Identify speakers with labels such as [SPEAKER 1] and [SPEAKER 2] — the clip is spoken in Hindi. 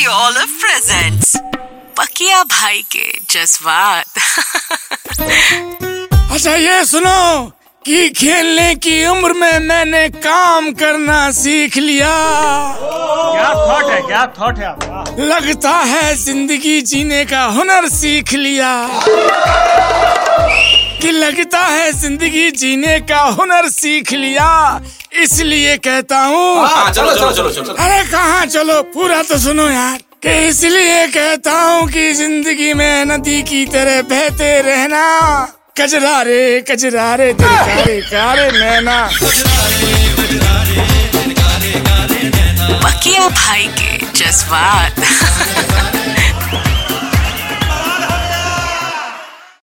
[SPEAKER 1] रेडियो ऑल ऑफ़ प्रेजेंट पकिया भाई के जज्बात।
[SPEAKER 2] अच्छा ये सुनो कि खेलने की उम्र में मैंने काम करना सीख लिया।
[SPEAKER 3] क्या थॉट है क्या थॉट है? आपका
[SPEAKER 2] लगता है ज़िंदगी जीने का हुनर सीख लिया। लगता है ज़िंदगी जीने का हुनर सीख लिया। इसलिए कहता हूँ।
[SPEAKER 4] हाँ चलो चलो चलो चलो
[SPEAKER 2] अरे कहाँ चलो? पूरा तो सुनो यार। कि इसलिए कहता हूँ कि ज़िंदगी में नदी की तरह बहते रहना। कजरा रे कजरा रे तेरे कारे नैना
[SPEAKER 1] भाई के जज्बात।